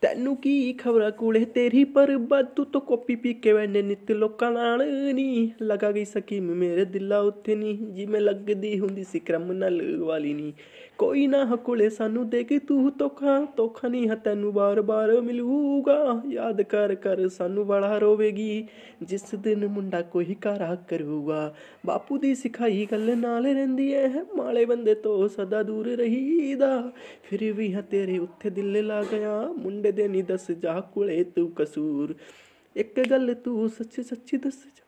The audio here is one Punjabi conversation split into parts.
ਤੈਨੂੰ ਕੀ ਖਬਰਾਂ ਕੋਲੇ ਤੇਰੀ ਪਰ ਤੂੰ ਤਾਂ ਕਾਪੀ ਪੀ ਕੇ ਵੈਨੇ ਨਿੱਤ ਲੋਕਾਂ ਨਾਲ। ਨਹੀਂ ਲਗਾ ਗਈ ਸਕੀਮ ਮੇਰੇ ਦਿਲਾਂ ਉੱਤੇ ਨਹੀਂ ਜਿਵੇਂ ਲੱਗਦੀ ਹੁੰਦੀ ਸੀ ਕ੍ਰਿਮਨਲ ਵਾਲੀ ਨਹੀਂ ਕੋਈ ਨਾ ਹਕੁਲੇ ਸਾਨੂੰ ਦੇ ਕੇ ਤੂੰ ਤੋਖਾ ਤੋਖਾ ਨਹੀਂ ਹੈ ਤੈਨੂੰ ਬਾਰ-ਬਾਰ ਮਿਲੂਗਾ। ਯਾਦ ਕਰ ਕਰ ਸਾਨੂੰ ਬੜਾ ਰੋਵੇਗੀ। ਜਿਸ ਦਿਨ ਮੁੰਡਾ ਕੋਈ ਕਾਰਾ ਕਰੂਗਾ। ਬਾਪੂ ਦੀ ਸਿਖਾਈ ਗੱਲ ਨਾਲ ਰਹਿੰਦੀ ਐ। ਮਾਲੇ ਬੰਦੇ ਤੋਂ ਸਦਾ ਦੂਰ ਰਹੀਦਾ। ਫਿਰ ਵੀ ਹੈ ਤੇਰੇ ਉੱਥੇ ਦਿਲ ਲਾ ਗਿਆ। ਮੁੰਡੇ ਦੇ ਨਹੀਂ ਦੱਸ ਜਾ ਕੁਲੇ ਤੂੰ ਕਸੂਰ। ਇੱਕ ਗੱਲ ਤੂੰ ਸੱਚੀ ਸੱਚੀ ਦੱਸ ਜਾ।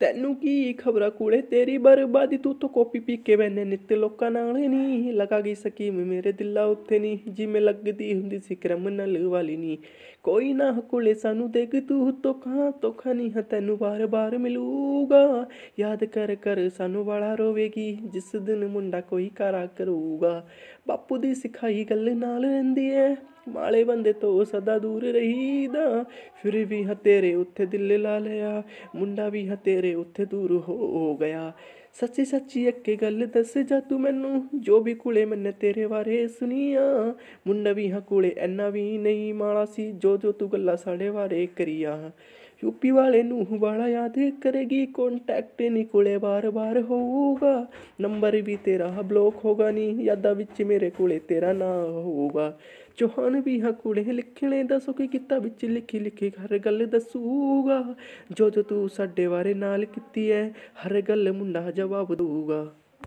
ਤੈਨੂੰ ਕੀ ਖਬਰਾਂ ਕੋਲੇ ਤੇਰੀ ਬਰਬਾਦੀ ਤੂੰ ਤਾਂ ਕਾਪੀ ਪੀ ਕੇ ਬੈਨੇ ਨਿੱਤ ਲੋਕਾਂ ਨਾਲ ਨਹੀਂ ਲਗਾ ਗਈ ਸਕੀਮ। ਮੇਰੇ ਦਿਲਾਂ ਉੱਤੇ ਨਹੀਂ ਜਿਵੇਂ ਲੱਗਦੀ ਹੁੰਦੀ ਸੀ ਕ੍ਰਿਮਨਲ ਵਾਲੀ ਨਹੀਂ। ਕੋਈ ਨਾ ਕੋਲੇ ਸਾਨੂੰ ਦੇਖ ਤੂੰ ਤੋਖਾ ਤੋਖਾ ਨਹੀਂ ਹੈ ਤੈਨੂੰ ਬਾਰ-ਬਾਰ ਮਿਲੂਗਾ। ਯਾਦ ਕਰ ਕਰ ਸਾਨੂੰ ਵਾਲਾ ਰੋਵੇਗੀ, ਜਿਸ ਦਿਨ ਮੁੰਡਾ ਕੋਈ ਕਾਰਾ ਕਰੂਗਾ। ਬਾਪੂ ਦੀ ਸਿਖਾਈ ਗੱਲ ਨਾਲ ਰਹਿੰਦੀ ਐ। ਮਾਲੇ ਬੰਦੇ ਤੋਂ ਸਦਾ ਦੂਰ ਰਹੀਦਾ। ਫਿਰ ਵੀ ਹ ਤੇਰੇ ਉੱਥੇ ਦਿਲ ਲਾ ਲਿਆ। ਮੁੰਡਾ ਵੀ ਹ ਤੇਰੇ ਉੱਥੇ ਦੂਰ ਹੋ ਗਿਆ। ਸੱਚੀ ਸੱਚੀ ਇੱਕ ਗੱਲ ਦੱਸ, ਜਾ ਤੂੰ ਮੈਨੂੰ ਜੋ ਵੀ ਕੁਲੇ ਮੈਨੇ ਤੇਰੇ ਬਾਰੇ ਸੁਣੀਆਂ। ਮੁੰਡਾ ਵੀ ਹ ਕੁਲੇ, ਐਨਾ ਵੀ ਨਹੀਂ ਮਾਲਾ ਸੀ, ਜੋ ਜੋ ਤੂੰ ਗੱਲਾਂ ਸਾਡੇ ਬਾਰੇ ਕਰੀਆਂ। ਯੂਪੀ ਵਾਲੇ ਨੂੰ ਵਾਲਾ ਯਾਦ ਕਰੇਗੀ ਕੰਟੈਕਟ ਨਹੀਂ ਕੋਲੇ ਬਾਰ-ਬਾਰ ਹੋਊਗਾ। ਨੰਬਰ ਵੀ ਤੇਰਾ ਬਲੌਕ ਹੋਗਾ ਨਹੀਂ ਯਾਦਾਂ ਵਿੱਚ ਮੇਰੇ ਕੋਲੇ ਤੇਰਾ ਨਾਂ ਹੋਊਗਾ। ਚੋਹਨ ਵੀ ਹਾਂ ਕੁੜੇ ਲਿਖਣੇ ਦੱਸੋ ਕੀ ਕੀਤਾ ਵਿੱਚ ਲਿਖੀ ਲਿਖੀ ਹਰ ਗੱਲ ਦੱਸੂਗਾ। ਜੋ ਜੋ ਤੂੰ ਸਾਡੇ ਬਾਰੇ ਨਾਲ ਕੀਤੀ ਐ, ਹਰ ਗੱਲ ਮੁੰਡਾ ਜਵਾਬ ਦਊਗਾ।